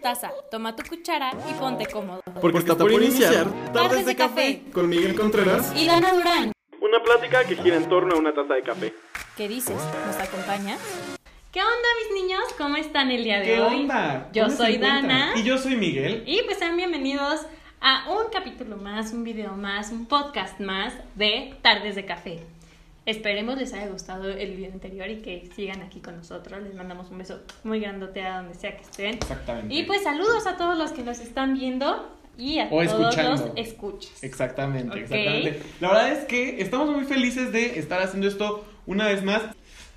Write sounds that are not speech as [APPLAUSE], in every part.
taza, toma tu cuchara y ponte cómodo. Porque está por iniciar Tardes de Café con Miguel Contreras Y Dana Durán, Una plática que gira en torno a una taza de café. ¿qué dices? ¿Nos acompaña? ¿Qué onda mis niños? ¿Cómo están el día de ¿Qué hoy? onda? Yo ¿Cómo se soy? Dana. Y yo soy Miguel. Y pues sean bienvenidos a un capítulo más, un video más, un podcast más de Tardes de Café. Esperemos les haya gustado el video anterior y que sigan aquí con nosotros. Les mandamos un beso muy grandote a donde sea que estén. Exactamente. Y pues saludos a todos los que nos están viendo y a O todos escuchando. los escuchas. Exactamente, exactamente. La verdad es que estamos muy felices de estar haciendo esto una vez más.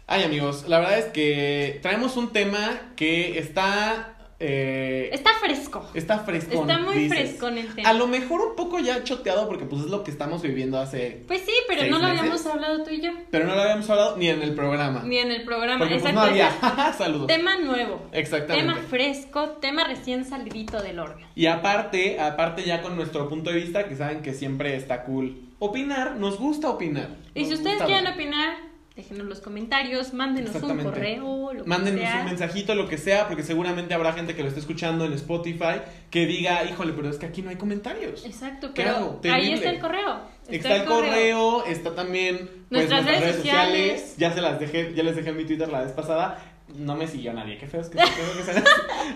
Ay, amigos, la verdad es que traemos un tema que está. Eh, Está fresco. está frescón. Está muy dices. frescón el tema. A lo mejor un poco ya choteado porque pues es lo que estamos viviendo hace. Pues sí, pero ¿Seis no lo meses? habíamos hablado tú y yo. Pero no lo habíamos hablado ni en el programa. Ni en el programa. porque pues Exacto. no había. [LAUGHS] Saludos. Tema nuevo. Exactamente. Tema fresco, tema recién salidito del horno. Y aparte, aparte ya con nuestro punto de vista, que saben que siempre está cool opinar, nos gusta opinar. Y si ustedes quieren hablar. opinar, déjenos los comentarios, mándenos un correo, lo que Mándenos sea. un mensajito, lo que sea, porque seguramente habrá gente que lo esté escuchando en Spotify que diga, híjole, pero es que aquí no hay comentarios. Exacto, ¿Qué pero hago? ahí está el correo. Está, el correo, está también pues, Nuestras redes sociales. Ya se las dejé, ya les dejé en mi Twitter la vez pasada. No me siguió nadie, qué feo es que, feo que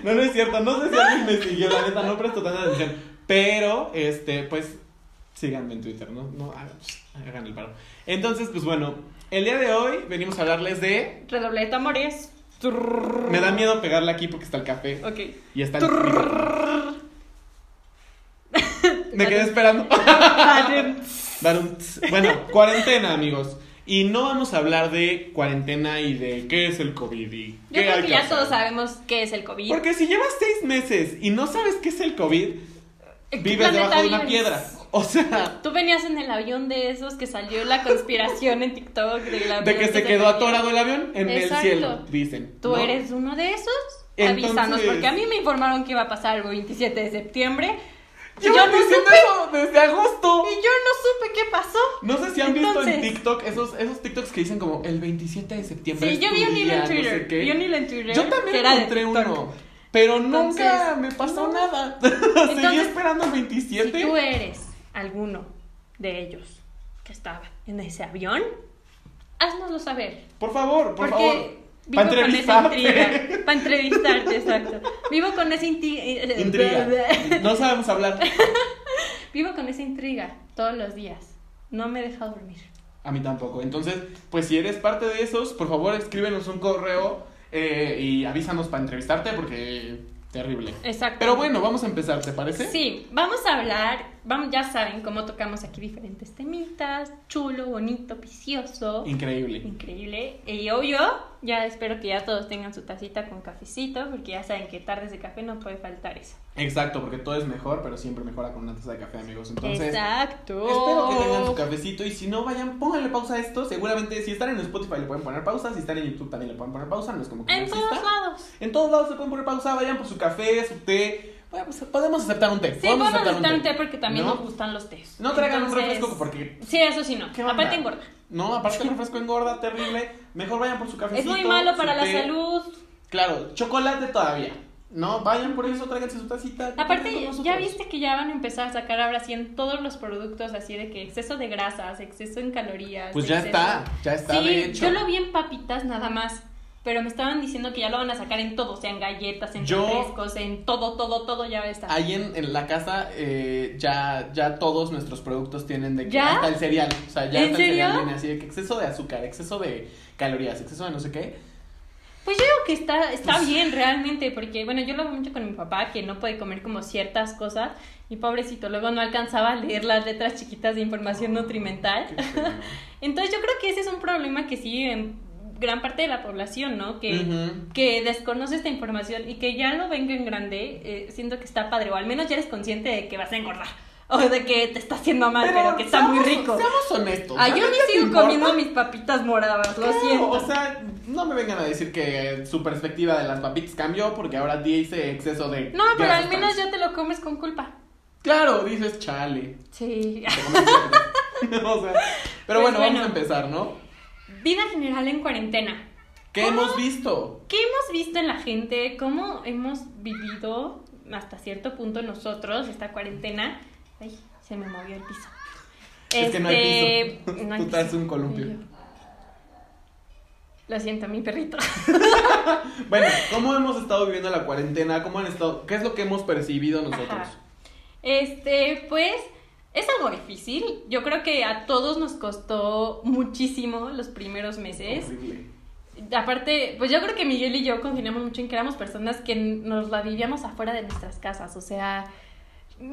No, no es cierto, no sé si alguien me siguió, la neta, no presto tanta atención. Pero, este, pues, síganme en Twitter, ¿no? No, hagan, hagan el paro. Entonces, pues bueno, el día de hoy venimos a hablarles de. Redoble de tambores. Me da miedo pegarle aquí porque está el café Ok. y está el. Me quedé esperando. [LAUGHS] Bueno, cuarentena, amigos. Y no vamos a hablar de cuarentena y de qué es el COVID y Yo qué creo hay que ya hacer. todos sabemos qué es el COVID. Porque si llevas seis meses y no sabes qué es el COVID, ¿En qué vives debajo de una piedra. O sea, Tú venías en el avión de esos que salió la conspiración en TikTok de, la de que se quedó atorado el avión en Exacto. el cielo, dicen. ¿Tú ¿no? eres uno de esos? Entonces- Avísanos, porque a mí me informaron que iba a pasar el 27 de septiembre. Yo Llevan no diciendo supe. eso desde agosto. Y yo no supe qué pasó. No sé si han visto en Entonces- TikTok esos, esos TikToks que dicen como el 27 de septiembre. Sí, yo vi un hilo en no sé Twitter. vi un hilo en Twitter. Yo que también encontré uno. Pero nunca Entonces, me pasó no. nada. [LAUGHS] Seguí Entonces, esperando el Si 27. tú eres alguno de ellos que estaba en ese avión, haznoslo saber. Por favor, por porque favor. vivo Pa' con esa entrevistarte. intriga. [LAUGHS] Para entrevistarte, exacto. Vivo con esa inti- eh, Intriga. No sabemos hablar. [LAUGHS] Vivo con esa intriga todos los días. No me deja dormir. A mí tampoco. Entonces, pues si eres parte de esos, por favor escríbenos un correo eh, y avísanos para entrevistarte porque terrible. Exacto. Pero bueno, vamos a empezar, ¿te parece? Sí, vamos a hablar, vamos, ya saben cómo tocamos aquí diferentes temitas, chulo, bonito, vicioso, Increíble. increíble. Y obvio, ya espero que ya todos tengan su tacita con cafecito, porque ya saben que tardes de café no puede faltar eso. Exacto, porque todo es mejor, pero siempre mejora con una taza de café, amigos. Entonces, Exacto. Espero que tengan su cafecito y si no vayan, pónganle pausa a esto. Seguramente si están en Spotify le pueden poner pausa, si están en YouTube también le pueden poner pausa, no es como que En todos lados. En todos lados se pueden poner pausa, vayan por su café, su té. Bueno, pues, podemos aceptar un té. Sí, vamos a estar un té té. porque también ¿No? nos gustan los tés. No traigan un refresco porque Sí, eso sí no. Aparte engorda. no, aparte el [LAUGHS] refresco engorda terrible. Mejor vayan por su cafecito. Es muy malo para la té. salud. Claro, chocolate todavía. No, vayan por eso, tráiganse su tacita. Aparte, ya viste que ya van a empezar a sacar ahora sí en todos los productos así de que exceso de grasas, exceso en calorías. Pues ya exceso- está, ya está Sí, de hecho. yo lo vi en papitas nada más. Pero me estaban diciendo que ya lo van a sacar en todo, o sea, en galletas, en Yo- refrescos, en todo, todo, todo ya va a estar. Ahí en, en la casa eh, ya, ya todos nuestros productos tienen de que ¿Ya? hasta el cereal. O sea, ya ¿En hasta el cereal viene así de que exceso de azúcar, exceso de calorías, exceso de no sé qué. Pues yo digo que está, está Pues- bien realmente, porque bueno, yo lo veo mucho con mi papá, que no puede comer como ciertas cosas, y pobrecito, luego no alcanzaba a leer las letras chiquitas de información nutrimental. [LAUGHS] Entonces yo creo que ese es un problema que sí en gran parte de la población, ¿no? Que, que desconoce esta información y que ya lo venga en grande, eh, siento que está padre, o al menos ya eres consciente de que vas a engordar, [LAUGHS] o de que te está haciendo mal, pero, que está muy rico. Seamos honestos. Ah, ¿a yo me sigo comiendo mis papitas moradas, lo Claro, siento. O sea, no me vengan a decir que su perspectiva de las papitas cambió porque ahora dice exceso de. no, pero al menos ya te lo comes con culpa. Claro, dices chale. Sí. [LAUGHS] O sea, pero Pues bueno, bueno. vamos a empezar, ¿no? Vida general en cuarentena. ¿Qué ¿Cómo? hemos visto? ¿Qué hemos visto en la gente? ¿Cómo hemos vivido hasta cierto punto nosotros esta cuarentena? Ay, se me movió el piso. Es que no hay Este, piso. no hay Tú traes un columpio. Lo siento, mi perrito. [LAUGHS] Bueno, ¿cómo hemos estado viviendo la cuarentena? ¿Cómo han estado? ¿Qué es lo que hemos percibido nosotros? Ajá. Este, pues, es algo difícil. Yo creo que a todos nos costó muchísimo los primeros meses. Horrible. Aparte, pues yo creo que Miguel y yo congeniamos mucho en que éramos personas que nos la vivíamos afuera de nuestras casas. O sea,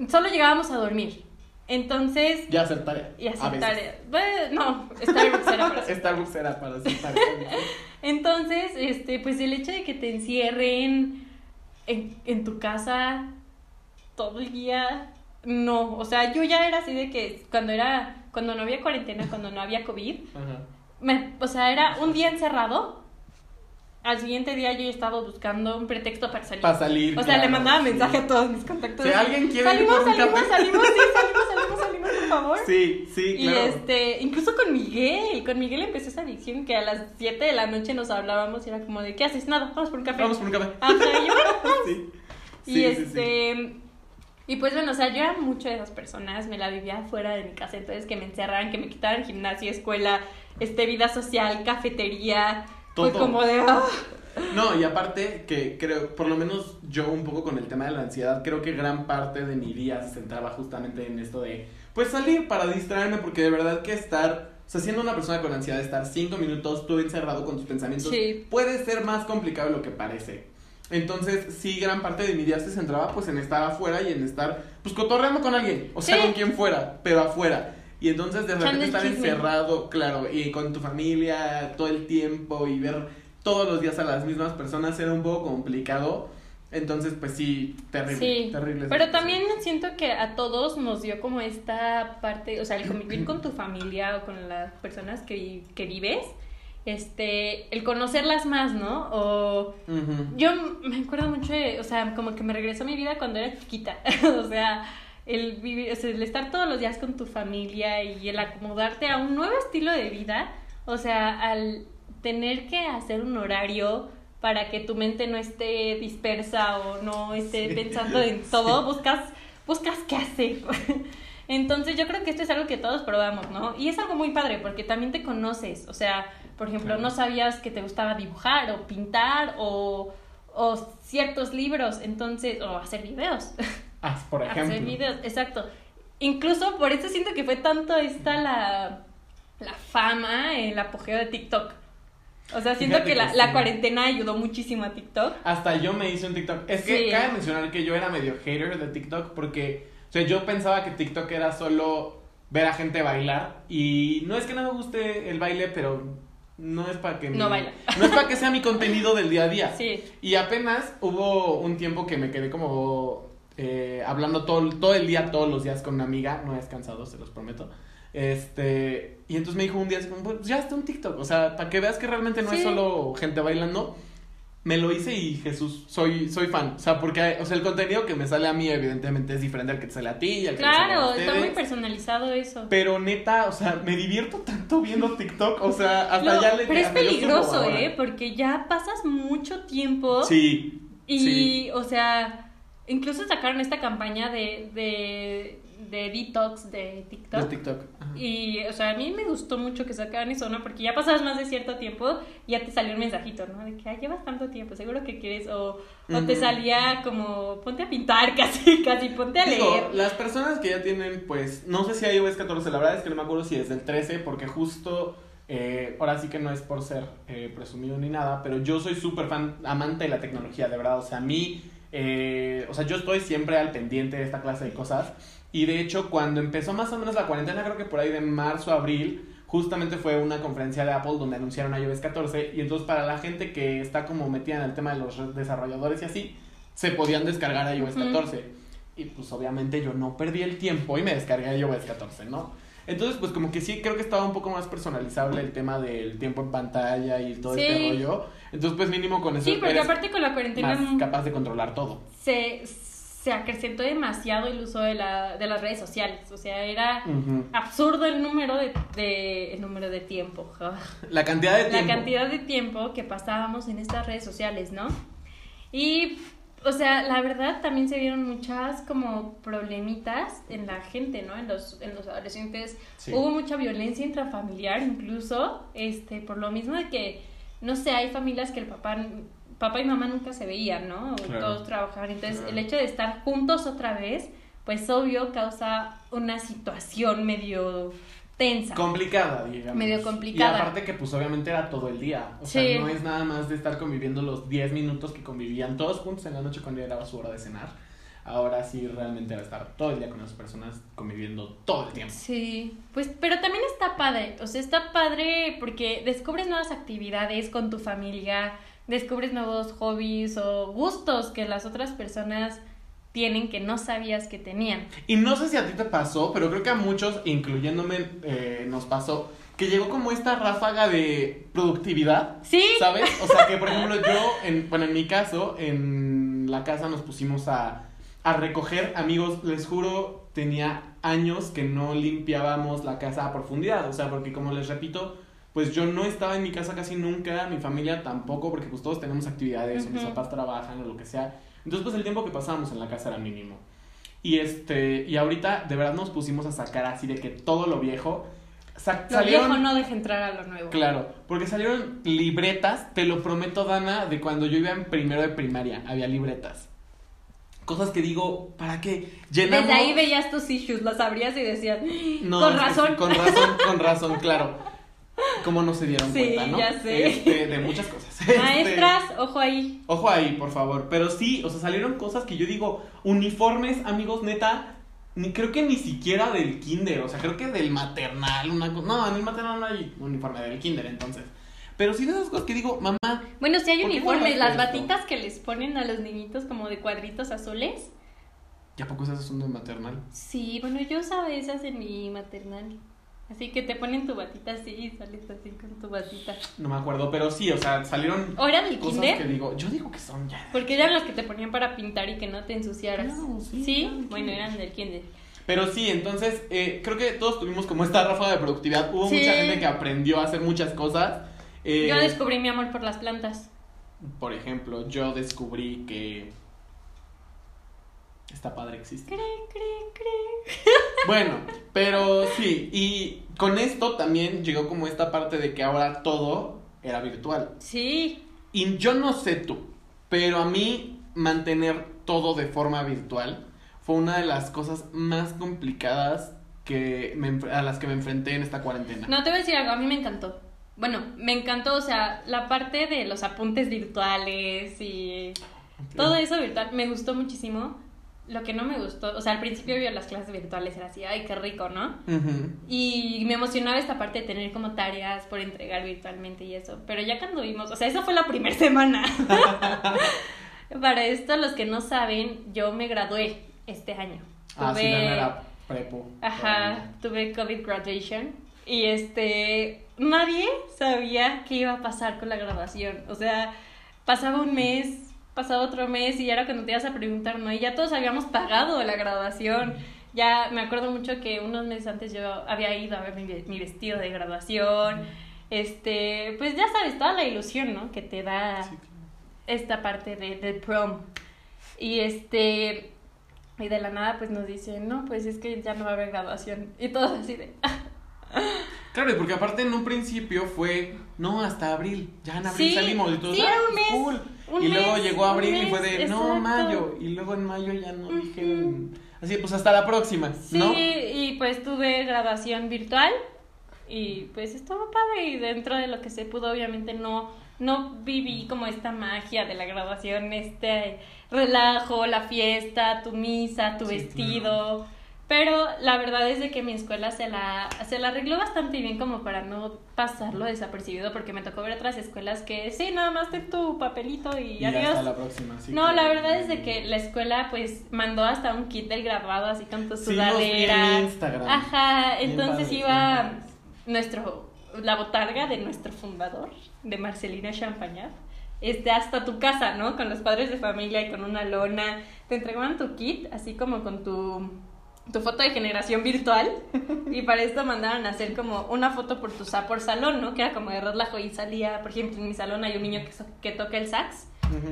solo llegábamos a dormir. Entonces, Ya hacer tarea. y hacer tareas. Bueno, no, Starbucks era para [LAUGHS] hacer Starbucks era para hacer tarea. Entonces, este, pues el hecho de que te encierren en, en tu casa todo el día, no, o sea, yo ya era así de que cuando era, cuando no había cuarentena, cuando no había COVID, Ajá. me, o sea, era un día encerrado, al siguiente día yo ya estaba buscando un pretexto para salir. Para salir. o sea, le mandaba sí. mensaje a todos mis contactos. Si de, alguien quiere ir salimos, por un salimos, café". salimos, sí, salimos, [LAUGHS] salimos, salimos, por favor. Sí, sí, Y claro. este, incluso con Miguel, con Miguel empezó esa adicción que a las 7 de la noche nos hablábamos y era como de, ¿qué haces? Nada, vamos por un café. Vamos por un café. Ajá, y bueno, vamos. [LAUGHS] Sí. Y Sí, este, y pues bueno, o sea, yo era mucho de esas personas, me la vivía fuera de mi casa, entonces que me encerraran, que me quitaran gimnasia, escuela, este, vida social, cafetería, fue Todo. como de, ah. No, y aparte que creo, por lo menos yo un poco con el tema de la ansiedad, creo que gran parte de mi día se centraba justamente en esto de, pues salir para distraerme, porque de verdad que estar, o sea, siendo una persona con ansiedad, estar cinco minutos tú encerrado con tus pensamientos, Sí. puede ser más complicado de lo que parece. Entonces, sí, gran parte de mi día se centraba pues en estar afuera y en estar, pues cotorreando con alguien, o sea, Sí. con quien fuera, pero afuera. Y entonces de repente estar chisme. encerrado, claro, y con tu familia todo el tiempo y ver todos los días a las mismas personas era un poco complicado. Entonces, pues sí, terrible, Sí, terrible. pero también siento que a todos nos dio como esta parte, o sea, el convivir con tu familia o con las personas que, que vives, este, el conocerlas más, ¿no? O yo me acuerdo mucho de, o sea, como que me regresó a mi vida cuando era chiquita, [LAUGHS] o sea, el vivir, o sea, el estar todos los días con tu familia y el acomodarte a un nuevo estilo de vida, o sea, al tener que hacer un horario para que tu mente no esté dispersa o no esté Sí. pensando en [LAUGHS] todo, buscas, buscas qué hacer. [LAUGHS] Entonces yo creo que esto es algo que todos probamos, ¿no? Y es algo muy padre porque también te conoces, o sea, por ejemplo, Claro. no sabías que te gustaba dibujar o pintar o, o ciertos libros, entonces, o hacer videos. Ah, por [LAUGHS] ejemplo. Hacer videos, exacto. Incluso por eso siento que fue tanto esta la, la fama, el apogeo de TikTok. O sea, siento Fíjate que, la, que la cuarentena ayudó muchísimo a TikTok. Hasta yo me hice un TikTok. Es que Sí. cabe mencionar que yo era medio hater de TikTok porque, sea, yo pensaba que TikTok era solo ver a gente bailar y no es que no me guste el baile, pero no es para que No mi- baila. no es para que sea mi contenido del día a día. Sí. Y apenas hubo un tiempo que me quedé como eh, hablando todo, todo el día, todos los días con una amiga, no es cansado, se los prometo. Este, y entonces me dijo un día así como, "Pues ya está un TikTok, o sea, para que veas que realmente no es solo gente bailando. Me lo hice y Jesús, soy, soy fan. O sea, porque, o sea, el contenido que me sale a mí, evidentemente, es diferente al que te sale a ti y al que le sale a Claro, está muy personalizado eso. Pero neta, o sea, me divierto tanto viendo TikTok, o sea, hasta Lo- ya le pero es peligroso. ¿eh? Porque ya pasas mucho tiempo Sí. y, sí. o sea, incluso sacaron esta campaña de, de, de detox de TikTok. De TikTok. Ajá. Y, o sea, a mí me gustó mucho que sacaran eso, ¿no? Porque ya pasabas más de cierto tiempo y ya te salió un mensajito, ¿no? De que "Ay, llevas tanto tiempo, seguro que quieres. O, o te salía como, ponte a pintar [LAUGHS] casi, casi, ponte a leer. Digo, las personas que ya tienen, pues, no sé si hay iOS 14, la verdad es que no me acuerdo si es del 13, porque justo, eh, ahora sí que no es por ser eh, presumido ni nada, pero yo soy súper fan, amante de la tecnología, de verdad, o sea, a mí, eh, o sea, yo estoy siempre al pendiente de esta clase de cosas, y de hecho, cuando empezó más o menos la cuarentena, creo que por ahí de marzo, abril, justamente fue una conferencia de Apple donde anunciaron iOS 14, y entonces para la gente que está como metida en el tema de los desarrolladores y así, se podían descargar iOS Ujú. 14. Y pues obviamente yo no perdí el tiempo y me descargué iOS 14, ¿no? Entonces, pues como que sí, creo que estaba un poco más personalizable el tema del tiempo en pantalla y todo Sí. este rollo. Entonces, pues mínimo con eso Sí, porque aparte con la cuarentena más mm, capaz de controlar todo. se, se acrecentó demasiado el uso de, la, de las redes sociales. O sea, era absurdo el número de, de- el número de tiempo. [LAUGHS] La cantidad de La tiempo. cantidad de tiempo que pasábamos en estas redes sociales, ¿no? Y, o sea, la verdad también se vieron muchas como problemitas en la gente, ¿no? En los, en los adolescentes. Sí. Hubo mucha violencia intrafamiliar incluso, este, por lo mismo de que, no sé, hay familias que el papá, papá y mamá nunca se veían, ¿no? Claro. Todos trabajaban. Entonces, Claro. el hecho de estar juntos otra vez, pues obvio causa una situación medio tensa. Complicada, digamos. Medio complicada. Y aparte que pues obviamente era todo el día. O Sí. sea, no es nada más de estar conviviendo los 10 minutos que convivían todos juntos en la noche cuando ya era su hora de cenar. Ahora sí realmente era estar todo el día con las personas conviviendo todo el tiempo. Sí, pues, pero también está padre, o sea, está padre porque descubres nuevas actividades con tu familia, descubres nuevos hobbies o gustos que las otras personas tienen que no sabías que tenían. Y no sé si a ti te pasó, pero creo que a muchos, incluyéndome, eh, nos pasó que llegó como esta ráfaga de productividad. Sí, ¿Sabes? O sea, que por [LAUGHS] ejemplo yo, en, bueno, en mi caso, en la casa nos pusimos a, a recoger, amigos, les juro, tenía años que no limpiábamos la casa a profundidad, o sea, porque como les repito, pues yo no estaba en mi casa casi nunca, mi familia tampoco, porque pues todos tenemos actividades, o mis papás trabajan o lo que sea. Entonces, pues el tiempo que pasábamos en la casa era mínimo. Y este, y ahorita de verdad nos pusimos a sacar así de que todo lo viejo sa- lo viejo no deja entrar a lo nuevo. Claro, porque salieron libretas, te lo prometo, Dana, de cuando yo iba en primero de primaria, había libretas. Cosas que digo, ¿para qué? Llenamos... Desde ahí veías tus issues, las abrías y decías, No, razón. Con razón, con razón, [LAUGHS] claro. ¿Cómo no se dieron Sí, cuenta, no? ya sé. Este, de muchas cosas. [LAUGHS] Este, Maestras, ojo ahí. Ojo ahí, por favor. Pero sí, o sea, salieron cosas que yo digo, uniformes, amigos, neta, ni, creo que ni siquiera del kinder, o sea, creo que del maternal, una. No, en el maternal no hay uniforme del kinder, entonces. Pero sí de esas cosas que digo, mamá, Bueno, si hay ¿Por qué uniformes, las esto? batitas que les ponen a los niñitos como de cuadritos azules. ¿ya poco esas son de maternal? Sí, bueno, yo usaba esas en mi maternal. Así que te ponen tu batita así y sales así con tu batita. No me acuerdo, pero sí, o sea, salieron ¿O era del cosas kinder? que digo, yo digo que son ya. Porque eran las que te ponían para pintar y que no te ensuciaras. Claro, sí, claro, bueno, kinder. eran del kinder. Pero sí, entonces eh, creo que todos tuvimos como esta ráfaga de productividad. Hubo Sí. mucha gente que aprendió a hacer muchas cosas. Eh, Yo descubrí mi amor por las plantas. Por ejemplo, yo descubrí que esta padre existe. Cre, cre, cre. Bueno, pero sí, y con esto también llegó como esta parte de que ahora todo era virtual. Sí, Y yo no sé tú, pero a mí mantener todo de forma virtual fue una de las cosas más complicadas que me a las que me enfrenté en esta cuarentena. No, te voy a decir algo, a mí me encantó. Bueno, me encantó, o sea, la parte de los apuntes virtuales y todo eso virtual me gustó muchísimo. Lo que no me gustó, o sea, al principio vio las clases virtuales, era así, ay, qué rico, ¿no? Y me emocionaba esta parte de tener como tareas por entregar virtualmente y eso. Pero ya cuando vimos, o sea, eso fue la primera [LAUGHS] semana. [LAUGHS] Para esto, los que no saben, yo me gradué este año. Ah, sí, Dana era prepo. Ajá, tuve COVID graduation y este nadie sabía qué iba a pasar con la graduación. O sea, pasaba un mes, pasaba otro mes y ya era cuando te ibas a preguntar, ¿no? Y ya todos habíamos pagado la graduación. Ya me acuerdo mucho que unos meses antes yo había ido a ver mi, mi vestido de graduación. Este, pues ya sabes, toda la ilusión, ¿no? Que te da Sí, claro. esta parte de, del prom. Y este, y de la nada pues nos dicen, no, pues es que ya no va a haber graduación. Y todos así de, [LAUGHS] Claro, porque aparte en un principio fue, no, hasta abril, ya en abril Sí, salimos y todos, sí, "Ah, era un mes, cool". Un y luego llegó abril y fue de, no, mayo, y luego en mayo ya no Ujú. dijeron, así, pues hasta la próxima, sí, ¿no? y pues tuve graduación virtual y pues estuvo padre y dentro de lo que se pudo obviamente no, no viví como esta magia de la graduación, este relajo, la fiesta, tu misa, tu Sí, vestido. Pero la verdad es de que mi escuela se la, se la arregló bastante bien como para no pasarlo desapercibido porque me tocó ver otras escuelas que sí, nada más ten tu papelito y, Y adiós. hasta la próxima, sí. no, que- la verdad es de que la escuela pues mandó hasta un kit del graduado así con tu Sí, sudadera. Instagram. Ajá, Bien entonces iba nuestro la botarga de nuestro fundador, de Marcelino Champagnat. este, hasta tu casa, ¿no? Con los padres de familia y con una lona. Te entregaban tu kit, así como con tu, tu foto de generación virtual. y para esto mandaron a hacer como una foto por tu por salón, ¿no? Que era como de relajo y salía, por ejemplo, en mi salón hay un niño que, que toca el sax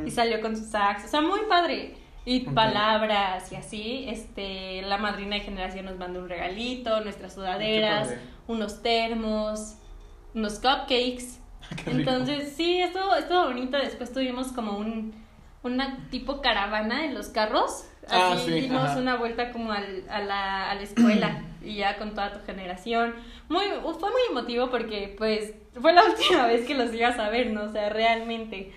y salió con su sax. O sea, muy padre. Y palabras y así, este, la madrina de generación nos mandó un regalito, nuestras sudaderas, unos termos, unos cupcakes. [LAUGHS] Entonces, sí, estuvo, estuvo bonito. Después tuvimos como un, una tipo caravana en los carros. Ah, así dimos una vuelta como al, a, la, a la escuela [CLEARS THROAT] y ya con toda tu generación. Muy, fue muy emotivo porque pues fue la [LAUGHS] última vez que los ibas a ver, ¿no? O sea, realmente.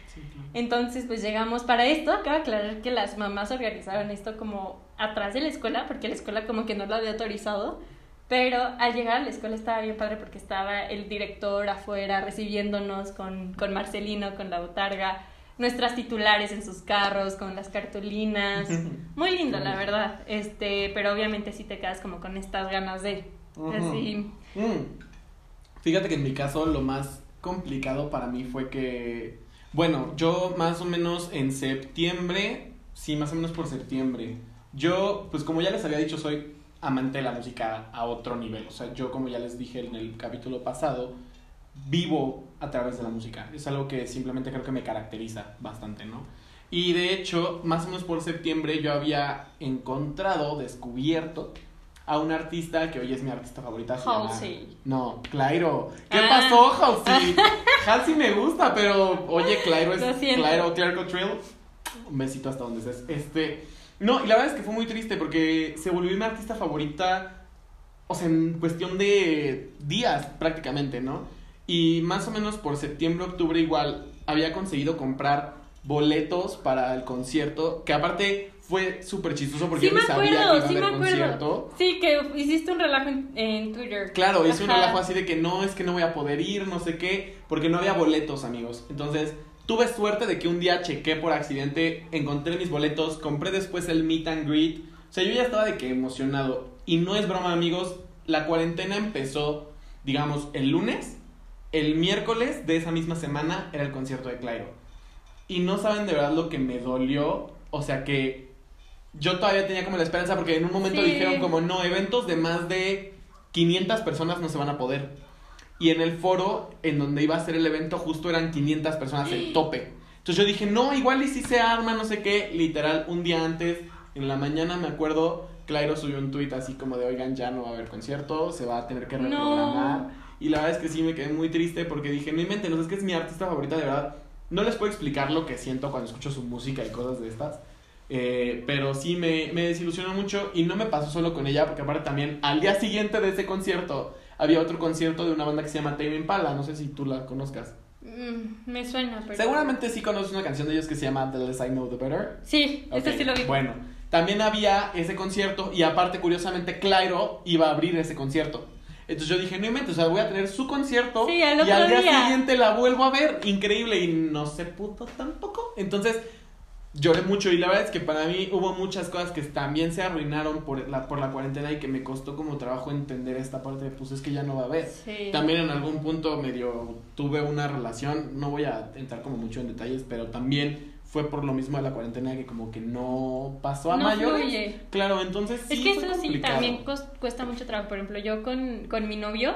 Entonces, pues llegamos para esto. Acabo de aclarar que las mamás organizaron esto como atrás de la escuela, porque la escuela como que no lo había autorizado. Pero al llegar a la escuela estaba bien padre porque estaba el director afuera recibiéndonos con, con Marcelino, con la botarga, nuestras titulares en sus carros, con las cartulinas. [LAUGHS] Muy lindo, la verdad. Este, pero obviamente sí te quedas como con estas ganas de. Así. Mm. Fíjate que en mi caso lo más complicado para mí fue que. Bueno, yo más o menos en septiembre. Sí, más o menos por septiembre. Yo, pues como ya les había dicho, soy amante de la música a otro nivel. O sea, yo como ya les dije en el capítulo pasado, vivo a través de la música. Es algo que simplemente creo que me caracteriza bastante, ¿no? Y de hecho, más o menos por septiembre yo había encontrado, descubierto a un artista que hoy es mi artista favorita. Halsey. No, Clairo. ¿Qué Ah. pasó, Halsey? [LAUGHS] Halsey me gusta, pero oye, Clairo es. Clairo, Claire Cottrell. Un besito hasta donde estés. Este, no, y la verdad es que fue muy triste porque se volvió mi artista favorita, o sea, en cuestión de días prácticamente, ¿no? Y más o menos por septiembre, octubre igual había conseguido comprar boletos para el concierto, que aparte fue súper chistoso porque Sí yo me sabía que iba a haber concierto. Sí, que hiciste un relajo en, en Twitter. Claro, hice un relajo así de que no, es que no voy a poder ir, no sé qué, porque no había boletos, amigos. Entonces, tuve suerte de que un día chequé por accidente, encontré mis boletos, compré después el meet and greet. O sea, yo ya estaba de que emocionado. Y no es broma, amigos, la cuarentena empezó, digamos, el lunes. El miércoles de esa misma semana era el concierto de Clairo. Y no saben de verdad lo que me dolió. O sea que yo todavía tenía como la esperanza porque en un momento Sí. dijeron como no, eventos de más de 500 personas no se van a poder. Y en el foro en donde iba a ser el evento justo eran 500 personas el [GASPS] tope. Entonces yo dije, no, igual y si se arma, no sé qué. Literal, un día antes, en la mañana me acuerdo, Clairo subió un tweet así como de, oigan, ya no va a haber concierto, se va a tener que No. Y la verdad es que sí me quedé muy triste porque dije, no inventen, no sé, es que es mi artista favorita, de verdad. No les puedo explicar lo que siento cuando escucho su música y cosas de estas. Eh, pero sí me, me desilusionó mucho y no me pasó solo con ella, porque aparte también al día siguiente de ese concierto había otro concierto de una banda que se llama Tame Impala, no sé si tú la conozcas. Mm, me suena, pero... Seguramente sí conoces una canción de ellos que se llama The Less I Know The Better. Sí, este Ok, sí lo vi. Bueno, también había ese concierto y aparte, curiosamente, Clairo iba a abrir ese concierto. Entonces yo dije, no inventes, o sea, voy a tener su concierto Sí, y al día, día. siguiente la vuelvo a ver. Increíble y no se pudo tampoco. Entonces lloré mucho y la verdad es que para mí hubo muchas cosas que también se arruinaron por la, por la cuarentena y que me costó como trabajo entender esta parte de, pues es que ya no va a haber. Sí. También en algún punto medio tuve una relación, no voy a entrar como mucho en detalles, pero también fue por lo mismo de la cuarentena que como que no pasó a No mayores. fluye. Claro, entonces sí es que fue eso sí también cuesta mucho trabajo. Por ejemplo, yo con, con mi novio,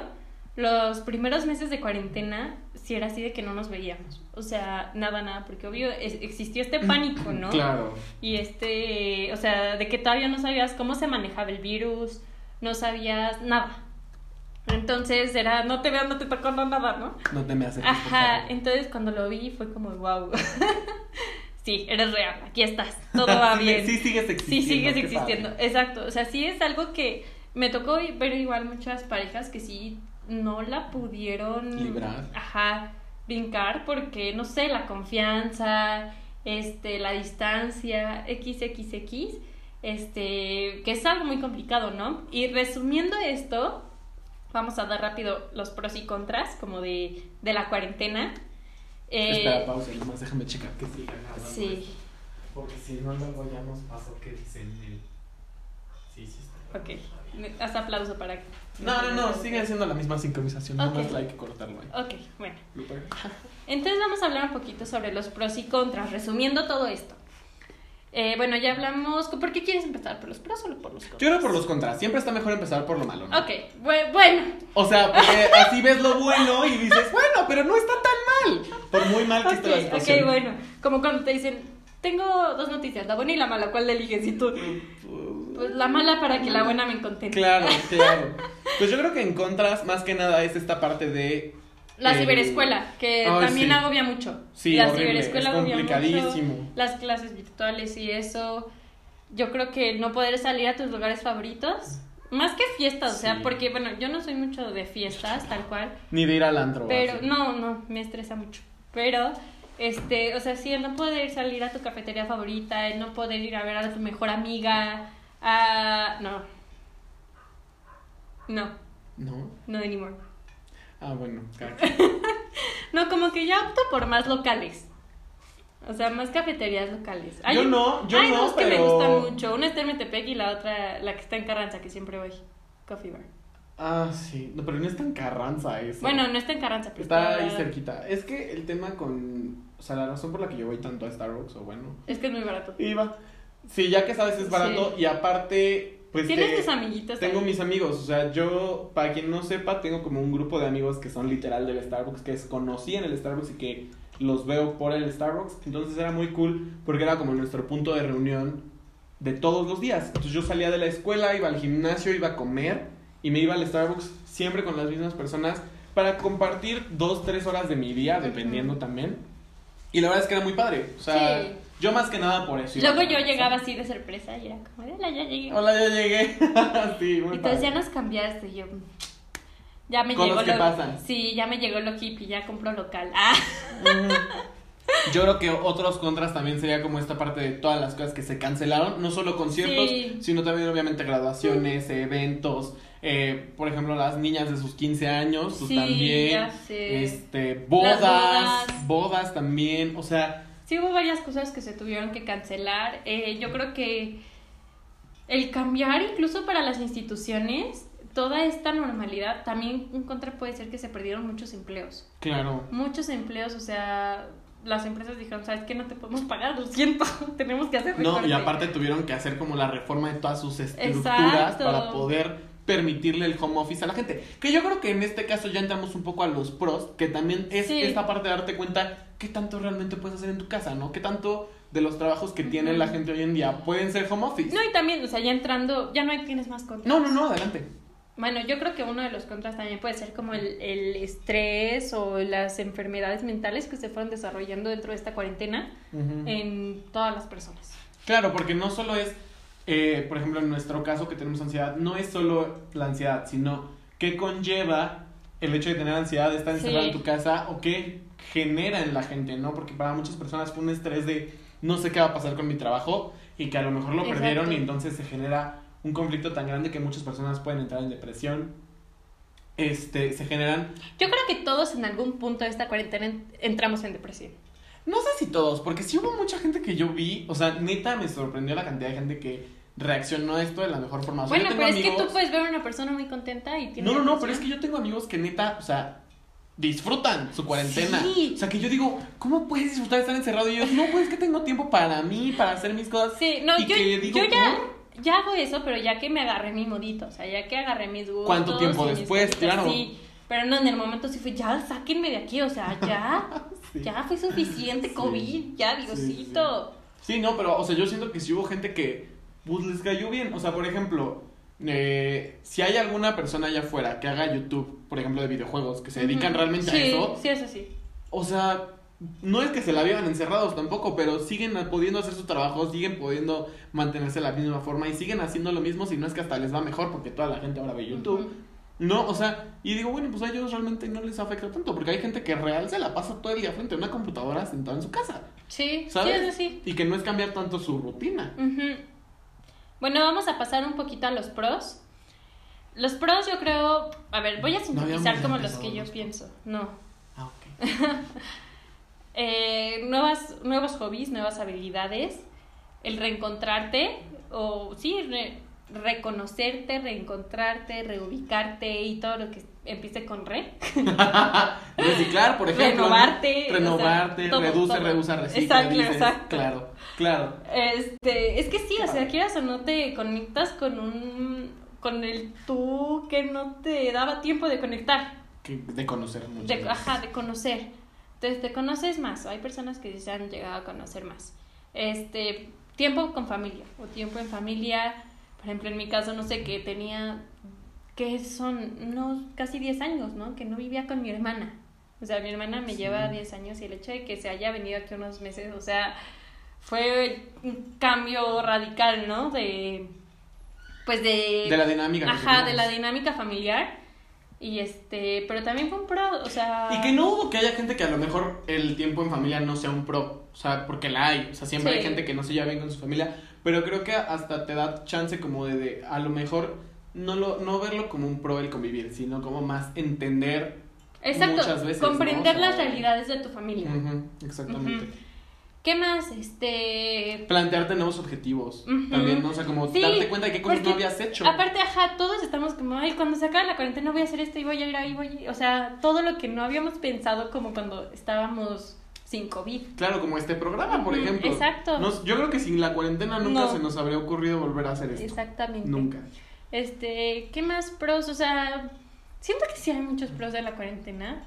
los primeros meses de cuarentena, sí era así de que no nos veíamos. O sea, nada, nada, porque obvio es- existió este pánico, [CLEARS THROAT] ¿no? Claro. Y este, o sea, de que todavía no sabías cómo se manejaba el virus, no sabías nada. Entonces era, no te veas, no te tocó no, nada, ¿no? No te me por Ajá, entonces cuando lo vi fue como, wow. [LAUGHS] sí, eres real, aquí estás, todo va [LAUGHS] Sí, bien. Sí, sigues existiendo. Sí, sigues existiendo, exacto. O sea, sí es algo que me tocó ver igual muchas parejas que sí no la pudieron Librar. Ajá, brincar porque no sé, la confianza, este, la distancia, XXX, este, que es algo muy complicado, ¿no? Y resumiendo esto, vamos a dar rápido los pros y contras como de, de la cuarentena. Eh, Espera, pausa, nomás déjame checar que siga grabando sí. esto, Porque si no, luego ya nos pasó que dicen el. Sí, sí. está. Ok. Haz aplauso para. No, no, no, sigue siendo la misma sincronización. No Ok. más hay que cortarlo ahí. Ok, bueno. Entonces vamos a hablar un poquito sobre los pros y contras, resumiendo todo esto. Eh, bueno, ya hablamos. ¿Por qué quieres empezar? ¿Por los pros o por los contras? Yo creo por los contras. Siempre está mejor empezar por lo malo. ¿no? Ok, bue- bueno. O sea, porque así ves lo bueno y dices, bueno, pero no está tan mal. Por muy mal que esté la situación. ok, bueno. Como cuando te dicen, tengo dos noticias, la buena y la mala, ¿cuál le eliges? Y tú, pues la mala para que la buena me contente. Claro, claro. [LAUGHS] Pues yo creo que en contras, más que nada, es esta parte de. La el- ciberescuela, que también sí. agobia mucho. Sí, la horrible, ciberescuela es agobia complicadísimo. mucho. Las clases virtuales y eso. Yo creo que no poder salir a tus lugares favoritos. Más que fiestas, o sea, porque, bueno, yo no soy mucho de fiestas, tal cual. Ni de ir al antro. Pero, así. no, no, me estresa mucho. Pero, este, o sea, sí, el no poder salir a tu cafetería favorita, el no poder ir a ver a tu mejor amiga, a... No. No, No. no anymore. Ah, bueno, claro. [LAUGHS] No, como que ya opto por más locales. O sea, más cafeterías locales. Yo no, yo hay no, dos que me gustan mucho. Una está en Metepec y la otra, la que está en Carranza, que siempre voy. Coffee Bar. Ah, sí. No, pero no es tan carranza eso. Bueno, no está en Carranza, pero Está ahí cerquita. Es que el tema con. O sea, la razón por la que yo voy tanto a Starbucks, o bueno. Es que es muy barato. Iba. Sí, ya que sabes es barato y aparte. Pues Tienes te- tus amiguitos. Tengo ahí. mis amigos, o sea, yo, para quien no sepa, tengo como un grupo de amigos que son literal del Starbucks, que conocí en el Starbucks y que los veo por el Starbucks. Entonces era muy cool porque era como nuestro punto de reunión de todos los días. Entonces yo salía de la escuela, iba al gimnasio, iba a comer y me iba al Starbucks siempre con las mismas personas para compartir dos, tres horas de mi día, dependiendo también. Y la verdad es que era muy padre. O sea, Sí. Yo más que nada por eso. Luego yo llegaba así de sorpresa y era como, hola, ya llegué. Hola, ya llegué. [LAUGHS] sí, muy entonces padre. ya nos cambiaste y yo, "Mm, ya me llegó lo... pasan. Sí, ya me llegó lo hippie, ya compro local. [LAUGHS] Ah. Yo creo que otros contras también sería como esta parte de todas las cosas que se cancelaron, no solo conciertos, Sí. sino también obviamente graduaciones, eventos, eh, por ejemplo las niñas de sus 15 años, pues Sí, también, este, bodas, bodas. bodas también, o sea, sí hubo varias cosas que se tuvieron que cancelar. Eh, yo creo que el cambiar incluso para las instituciones toda esta normalidad, también un contra puede ser que se perdieron muchos empleos. claro. Muchos empleos, o sea, las empresas dijeron, ¿sabes qué? No te podemos pagar, lo siento, [LAUGHS] tenemos que hacer No, y recorte". aparte tuvieron que hacer como la reforma de todas sus estructuras Exacto. para poder permitirle el home office a la gente. Que yo creo que en este caso ya entramos un poco a los pros, que también es Sí. esta parte de darte cuenta qué tanto realmente puedes hacer en tu casa, ¿no? Qué tanto de los trabajos que tiene la gente hoy en día pueden ser home office. No, y también, o sea, ya entrando, ya no hay tienes más contras. No, no, no, adelante. Bueno, yo creo que uno de los contras también puede ser como el, el estrés o las enfermedades mentales que se fueron desarrollando dentro de esta cuarentena Ujú. en todas las personas. Claro, porque no solo es, eh, por ejemplo, en nuestro caso que tenemos ansiedad, no es solo la ansiedad, sino qué conlleva el hecho de tener ansiedad, de estar encerrado Sí. en tu casa o qué genera en la gente, ¿no? Porque para muchas personas fue un estrés de no sé qué va a pasar con mi trabajo y que a lo mejor lo Exacto. perdieron y entonces se genera un conflicto tan grande que muchas personas pueden entrar en depresión. Este, se generan Yo creo que todos en algún punto de esta cuarentena en- entramos en depresión. No sé si todos, porque sí hubo mucha gente que yo vi, o sea, neta me sorprendió la cantidad de gente que reaccionó a esto de la mejor forma. O sea, bueno, pero es que tú puedes ver a una persona muy contenta y tiene No, no, no, pero es que yo tengo amigos que neta, o sea, disfrutan su cuarentena. Sí. O sea, que yo digo, ¿cómo puedes disfrutar de estar encerrado? Y ellos, no, pues es que tengo tiempo para mí, para hacer mis cosas. Sí, no, Y yo, que digo, yo ya, hago eso, pero ya que me agarré mi modito, o sea, ya que agarré mis gustos. ¿Cuánto tiempo después? Claro. Sí, pero no, en el momento sí fue, ya, sáquenme de aquí, o sea, ya, [LAUGHS] Sí. ya fue suficiente. COVID, ya, Diosito. Sí, no, pero, o sea, yo siento que si hubo gente que, pues, les cayó bien. O sea, por ejemplo, eh, si hay alguna persona allá afuera que haga YouTube, por ejemplo, de videojuegos, que se dedican realmente sí, a eso, Sí, eso sí. o sea, no es que se la vivan encerrados tampoco, pero siguen pudiendo hacer su trabajo, siguen pudiendo mantenerse de la misma forma y siguen haciendo lo mismo, si no es que hasta les va mejor, porque toda la gente ahora ve YouTube. No, o sea, y digo, bueno, pues a ellos realmente no les afecta tanto, porque hay gente que real se la pasa todo el día frente a una computadora sentada en su casa, Sí, ¿sabes? sí, eso sí. Y que no es cambiar tanto su rutina. Ujú. Bueno, vamos a pasar un poquito a los pros. Los pros yo creo, a ver, voy a sintetizar como los que yo los pienso. No. Ah, ok. [LAUGHS] Eh, nuevas, nuevos hobbies, nuevas habilidades, el reencontrarte, o sí, re- reconocerte, reencontrarte, reubicarte y todo lo que empiece con re. [LAUGHS] Reciclar, por ejemplo. Renovarte, ¿no? Renovarte, o sea, reduce, todo. reusa, recicla. Exacto, dices. exacto. Claro, claro. Este, es que sí, o sea, quieras o no te conectas con un con el tú que no te daba tiempo de conectar, de conocer mucho. de, ajá, de conocer. Entonces te conoces más, hay personas que se han llegado a conocer más. Este, tiempo con familia o tiempo en familia, por ejemplo, en mi caso no sé que tenía que son unos casi 10 años, ¿no? Que no vivía con mi hermana. O sea, mi hermana me Sí. lleva 10 años y el hecho de que se haya venido aquí unos meses, o sea, fue un cambio radical, ¿no? De pues de De la dinámica. ajá, de la dinámica familiar y este, pero también fue un pro, o sea, Y que no dudo que haya gente que a lo mejor el tiempo en familia no sea un pro, o sea, porque la hay, o sea, siempre Sí. hay gente que no se lleva bien con su familia, pero creo que hasta te da chance como de, de a lo mejor no lo no verlo como un pro el convivir, sino como más entender exacto, muchas veces, ¿no? comprender O sea, las realidades de tu familia. Ujú, exactamente. ¿Qué más? Este Plantearte nuevos objetivos también, ¿no? O sea, como Sí, darte cuenta de qué cosas no habías hecho. Aparte, ajá, todos estamos como, ay, cuando se acabe la cuarentena voy a hacer esto y voy a ir ahí, voy a ir. O sea, todo lo que no habíamos pensado como cuando estábamos sin COVID. Claro, como este programa, por ejemplo. exacto. Nos- yo creo que sin la cuarentena nunca No. se nos habría ocurrido volver a hacer esto. Exactamente. Nunca. Este, ¿qué más pros? O sea, siento que sí hay muchos pros de la cuarentena.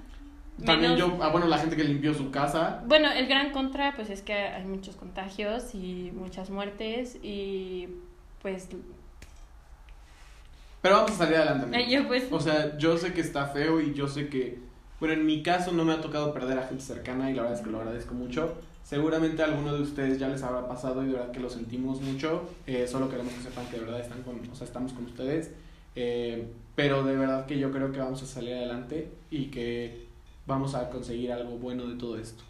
También Menos- yo, ah, bueno, la gente que limpió su casa. Bueno, el gran contra, pues es que hay muchos contagios y muchas muertes y pues... Pero vamos a salir adelante. amigo. yo pues... O sea, yo sé que está feo y yo sé que, bueno, en mi caso no me ha tocado perder a gente cercana y la verdad es que lo agradezco mucho. Seguramente a alguno de ustedes ya les habrá pasado y de verdad que lo sentimos mucho. Eh, solo queremos que sepan que de verdad están con, o sea, estamos con ustedes. Eh, pero de verdad que yo creo que vamos a salir adelante y que vamos a conseguir algo bueno de todo esto.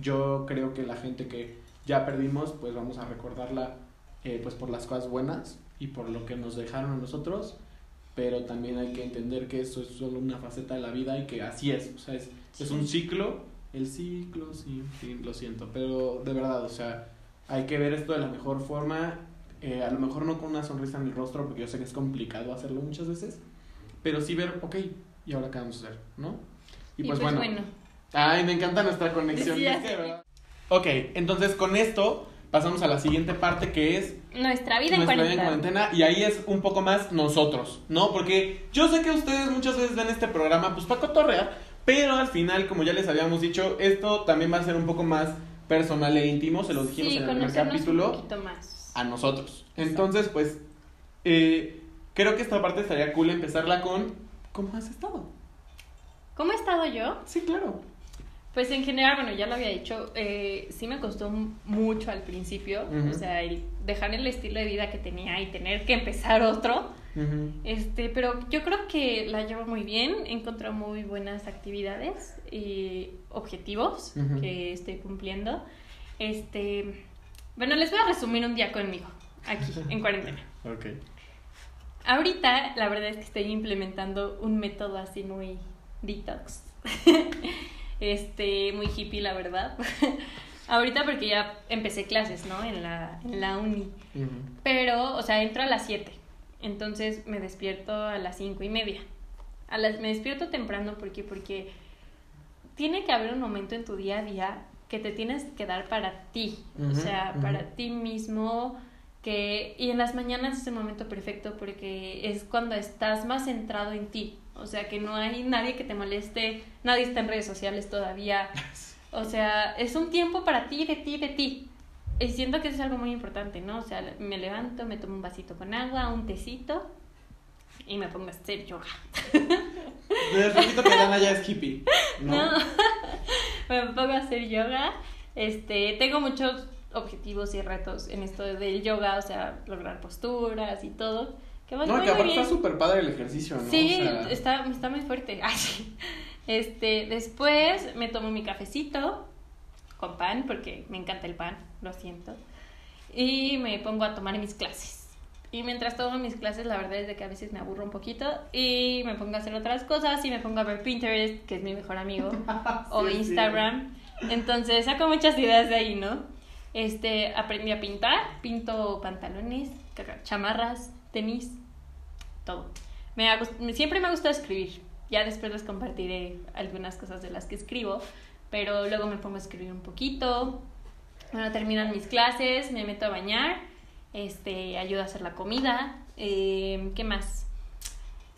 Yo creo que la gente que ya perdimos, pues vamos a recordarla eh, pues por las cosas buenas y por lo que nos dejaron a nosotros, pero también hay que entender que eso es solo una faceta de la vida y que así es, o sea, es, es un ciclo, el ciclo, sí, sí, lo siento, pero de verdad, o sea, hay que ver esto de la mejor forma, eh, a lo mejor no con una sonrisa en el rostro, porque yo sé que es complicado hacerlo muchas veces, pero sí ver, ok, ¿y ahora qué vamos a hacer? ¿No? Y pues, bueno. Ay, me encanta nuestra conexión. Sí. Ok, entonces con esto pasamos a la siguiente parte que es Nuestra vida en nuestra vida en cuarentena y ahí es un poco más nosotros, ¿no? Porque yo sé que ustedes muchas veces ven este programa pues para cotorrear, pero al final, como ya les habíamos dicho, esto también va a ser un poco más personal e íntimo, se lo dijimos Sí, en el primer un capítulo, poquito más. a nosotros. Entonces, pues, eh, creo que esta parte estaría cool empezarla con ¿cómo has estado? ¿Cómo he estado yo? Sí, claro. Pues en general, bueno, ya lo había dicho, eh, sí me costó mucho al principio, o sea, el dejar el estilo de vida que tenía y tener que empezar otro, Ujú. este, pero yo creo que la llevo muy bien, he encontrado muy buenas actividades y objetivos Ujú. que estoy cumpliendo. Este, bueno, les voy a resumir un día conmigo, aquí, en [LAUGHS] cuarentena. Ok. Ahorita, la verdad es que estoy implementando un método así muy detox. [LAUGHS] este, muy hippie, la verdad. Ahorita porque ya empecé clases, ¿no? En la, en la uni. Pero, o sea, entro a las 7. Entonces me despierto a las cinco y media. A las, me despierto temprano porque, porque tiene que haber un momento en tu día a día que te tienes que dar para ti. O sea, para ti mismo. Que, y en las mañanas es el momento perfecto porque es cuando estás más centrado en ti. O sea, que no hay nadie que te moleste, nadie está en redes sociales todavía. [LAUGHS] O sea, es un tiempo para ti, de ti, de ti. Y siento que eso es algo muy importante, ¿no? O sea, me levanto, me tomo un vasito con agua, un tecito y me pongo a hacer yoga. [LAUGHS] Les repito que Dana ya es hippie. No. No. [LAUGHS] me pongo a hacer yoga. Este, tengo muchos objetivos y retos en esto del yoga, o sea, lograr posturas y todo. Que No, que aparte está súper padre el ejercicio, ¿no? Sí, O sea, está, está muy fuerte. [LAUGHS] Ay, sí. Este, después me tomo mi cafecito con pan, porque me encanta el pan, lo siento. Y me pongo a tomar mis clases. Y mientras tomo mis clases, la verdad es de que a veces me aburro un poquito y me pongo a hacer otras cosas y me pongo a ver Pinterest, que es mi mejor amigo, [LAUGHS] o Sí, sí. Instagram. Entonces saco muchas ideas de ahí, ¿no? Este, aprendí a pintar, pinto pantalones, chamarras, tenis, todo. Me ha siempre me ha gustado escribir. Ya después les compartiré algunas cosas de las que escribo, pero luego me pongo a escribir un poquito. Bueno, terminan mis clases, me meto a bañar, este, ayudo a hacer la comida. eh, ¿Qué más?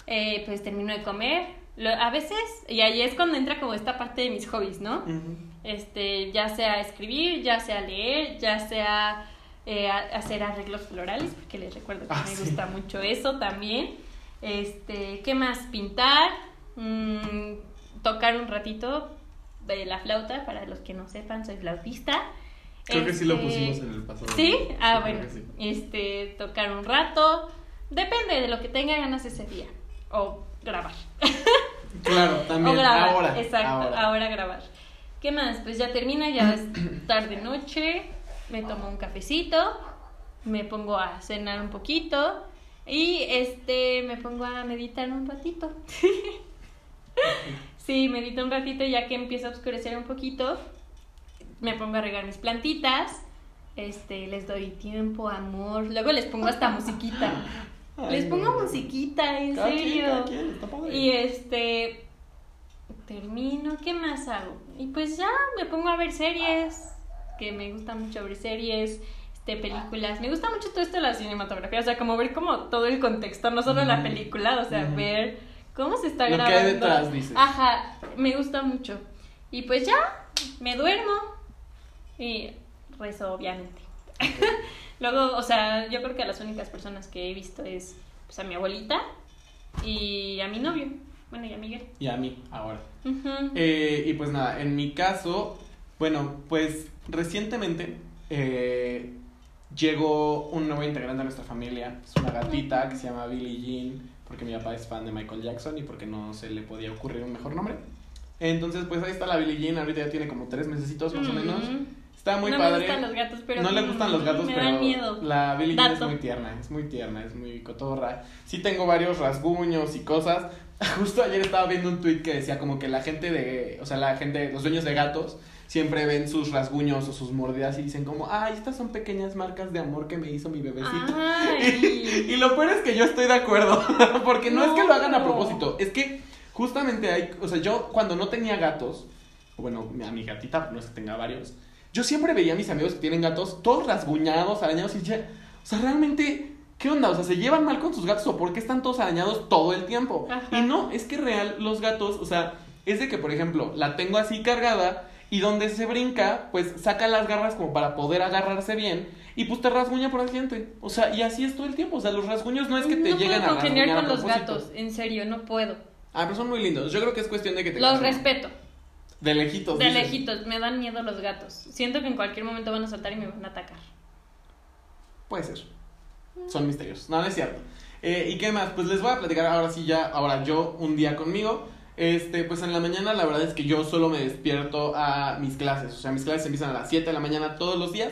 Eh, pues termino de comer. Lo- a veces, y ahí es cuando entra como esta parte de mis hobbies, ¿no? Este, ya sea escribir, ya sea leer, ya sea eh, hacer arreglos florales, porque les recuerdo que Ah, me sí. gusta mucho eso también. Este, ¿qué más? Pintar, mm, tocar un ratito de la flauta, para los que no sepan, soy flautista. Creo que sí lo Este, pusimos en el pasado. ¿Sí? Ah, creo bueno. sí. Este, tocar un rato, depende de lo que tenga ganas ese día. O grabar. [LAUGHS] Claro, también. O grabar, ahora. exacto, ahora. ahora. grabar. ¿Qué más? Pues ya termina, ya es [COUGHS] tarde noche, me tomo un cafecito, me pongo a cenar un poquito y este me pongo a meditar un ratito. [LAUGHS] [LAUGHS] sí, medito un ratito ya que empieza a oscurecer un poquito. Me pongo a regar mis plantitas. Este, les doy tiempo, amor. Luego les pongo hasta [LAUGHS] musiquita. Ay, les pongo musiquita, en Cada quien, serio. cada quien, está padre. Y este termino, ¿qué más hago? Y pues ya me pongo a ver series, que me gusta mucho ver series, este películas. Me gusta mucho todo esto de la cinematografía, o sea, como ver como todo el contexto, no solo la película, o sea, ver cómo se está Lo que grabando. hay detrás, dices. Ajá, me gusta mucho. Y pues ya, me duermo y rezo, obviamente. [LAUGHS] Luego, o sea, yo creo que a las únicas personas que he visto es pues, a mi abuelita y a mi novio. Bueno, y a Miguel. Y a mí, ahora. Eh, y pues nada, en mi caso, bueno, pues recientemente eh, llegó un nuevo integrante a nuestra familia. Es una gatita que se llama Billie Jean, porque mi papá es fan de Michael Jackson y porque no se le podía ocurrir un mejor nombre. Entonces, pues ahí está la Billie Jean, ahorita ya tiene como tres mesecitos más o menos. Mm. Está muy no padre. me gustan los gatos, pero. no le gustan los gatos, me pero dan miedo. la Billie Jean es muy tierna, es muy tierna, es muy cotorra. Sí tengo varios rasguños y cosas. [LAUGHS] Justo ayer estaba viendo un tweet que decía como que la gente de, o sea, la gente, los dueños de gatos siempre ven sus rasguños o sus mordidas y dicen como, ay, estas son pequeñas marcas de amor que me hizo mi bebecito. [LAUGHS] Y lo peor es que yo estoy de acuerdo, [LAUGHS] porque no, es que lo hagan a propósito, es que justamente hay, o sea, yo cuando no tenía gatos, bueno, a mi gatita, no es que tenga varios, yo siempre veía a mis amigos que tienen gatos todos rasguñados, arañados y decía, o sea, realmente, ¿qué onda? O sea, ¿se llevan mal con sus gatos o por qué están todos arañados todo el tiempo? Ajá. Y no, es que real, los gatos, o sea, es de que, por ejemplo, la tengo así cargada y donde se brinca, pues saca las garras como para poder agarrarse bien y pues te rasguña por accidente. O sea, y así es todo el tiempo. O sea, los rasguños no es que te no lleguen a puedo congeniar rasguñar a con los gatos, en serio, no puedo. Ah, pero son muy lindos. Yo creo que es cuestión de que te Los respeto. De lejitos. De dices. lejitos, me dan miedo los gatos. Siento que en cualquier momento van a saltar y me van a atacar. Puede ser. Son misteriosos. No, no es cierto. Eh, ¿Y qué más? Pues les voy a platicar ahora sí ya, ahora yo, un día conmigo. Este, pues en la mañana la verdad es que yo solo me despierto a mis clases. O sea, mis clases empiezan a las 7 de la mañana todos los días.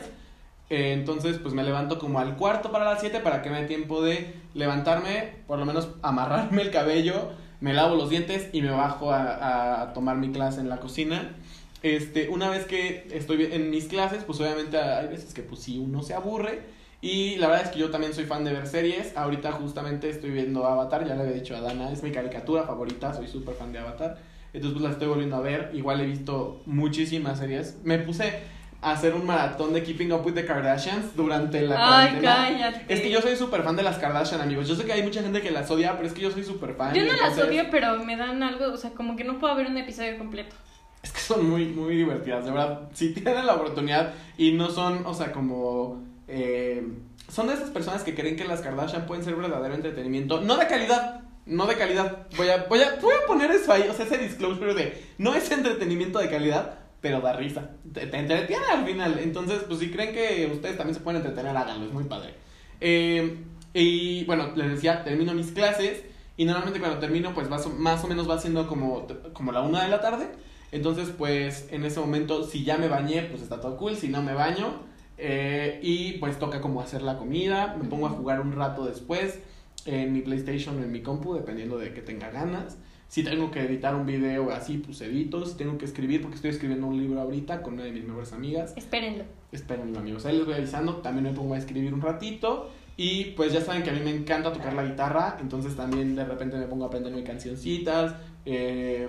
Eh, entonces, pues me levanto como al cuarto para las 7 para que me dé tiempo de levantarme, por lo menos amarrarme el cabello, me lavo los dientes y me bajo a, tomar mi clase en la cocina. Este, una vez que estoy en mis clases, pues obviamente hay veces que pues sí uno se aburre. Y la verdad es que yo también soy fan de ver series. Ahorita justamente estoy viendo Avatar, ya le había dicho a Dana, es mi caricatura favorita, soy súper fan de Avatar. Entonces pues la estoy volviendo a ver. Igual he visto muchísimas series. Me puse a hacer un maratón de Keeping Up with the Kardashians durante la Ay, cállate. Es que yo soy súper fan de las Kardashian, amigos. Yo sé que hay mucha gente que las odia, pero es que yo soy súper fan. Yo no las odio, pero me dan algo, o sea, como que no puedo ver un episodio completo. Es que son muy, muy divertidas, de verdad. Si tienen la oportunidad y no son, o sea, como... eh, son de esas personas que creen que las Kardashian pueden ser verdadero entretenimiento. No de calidad, no de calidad. Voy a, voy a, voy a poner eso ahí, o sea, ese disclosure de... No es entretenimiento de calidad, pero da risa. Te, entretiene al final. Entonces, pues si creen que ustedes también se pueden entretener, háganlo, es muy padre. Eh, y bueno, les decía, termino mis clases y normalmente cuando termino, pues más o, más o menos va siendo como, como la una de la tarde. Entonces, pues en ese momento, si ya me bañé, pues está todo cool. Si no me baño, eh, y pues toca como hacer la comida. Me pongo a jugar un rato después en mi PlayStation o en mi compu, dependiendo de que tenga ganas. Si tengo que editar un video así, pues edito. Si tengo que escribir, porque estoy escribiendo un libro ahorita con una de mis mejores amigas. Espérenlo. Espérenlo, amigos. Ahí les voy avisando. También me pongo a escribir un ratito. Y pues ya saben que a mí me encanta tocar la guitarra, entonces también de repente me pongo a aprenderme cancioncitas, eh,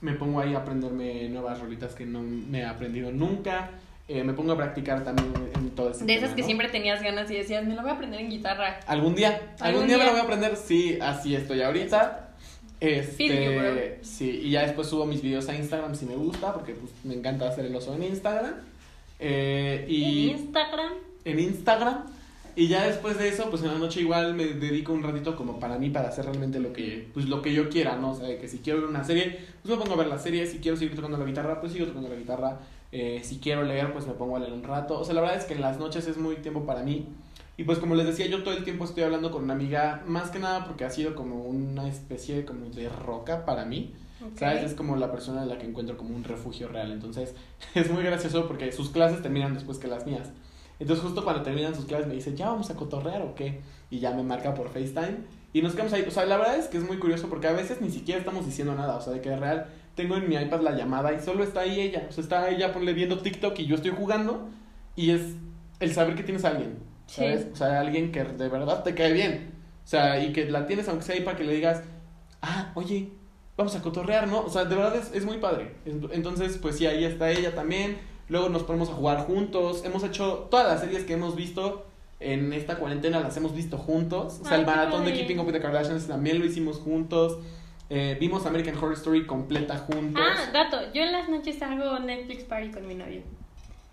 me pongo ahí a aprenderme nuevas rolitas que no me he aprendido nunca. Eh, me pongo a practicar también en todo ese De esas tema, que ¿no? siempre tenías ganas y decías, me lo voy a aprender en guitarra. Algún día, algún, Algún día, me lo voy a aprender, sí, así estoy ahorita. Este, sí, y ya después subo mis videos a Instagram si me gusta, porque pues, me encanta hacer el oso en Instagram. Eh, y En Instagram. en Instagram. Y ya después de eso, pues en la noche igual me dedico un ratito como para mí, para hacer realmente lo que, pues lo que yo quiera, ¿no? O sea, que si quiero ver una serie, pues me pongo a ver la serie, si quiero seguir tocando la guitarra, pues sigo tocando la guitarra, Eh, si quiero leer, pues me pongo a leer un rato. O sea, la verdad es que en las noches es muy tiempo para mí. Y pues como les decía, yo todo el tiempo estoy hablando con una amiga, más que nada porque ha sido como una especie como de roca para mí. Ok. ¿Sabes? Es como la persona en la que encuentro como un refugio real. Entonces, [LAUGHS] es muy gracioso porque sus clases terminan después que las mías. Entonces, justo cuando terminan sus clases me dice, ¿ya vamos a cotorrear o qué? Y ya me marca por FaceTime. Y nos quedamos ahí. O sea, la verdad es que es muy curioso porque a veces ni siquiera estamos diciendo nada. O sea, de que de real tengo en mi iPad la llamada y solo está ahí ella. O sea, está ella ponle viendo TikTok y yo estoy jugando. Y es el saber que tienes a alguien. ¿Sabes? Sí. O sea, alguien que de verdad te cae bien. O sea, y que la tienes aunque sea ahí para que le digas, ah, oye, vamos a cotorrear, ¿no? O sea, de verdad es, es muy padre. Ent- Entonces, pues sí, ahí está ella también. Luego nos ponemos a jugar juntos. Hemos hecho todas las series que hemos visto en esta cuarentena, las hemos visto juntos. O sea, el maratón de. Keeping Up with the Kardashians también lo hicimos juntos. Eh, vimos American Horror Story completa juntos. Ah, dato. Yo en las noches hago Netflix Party con mi novio.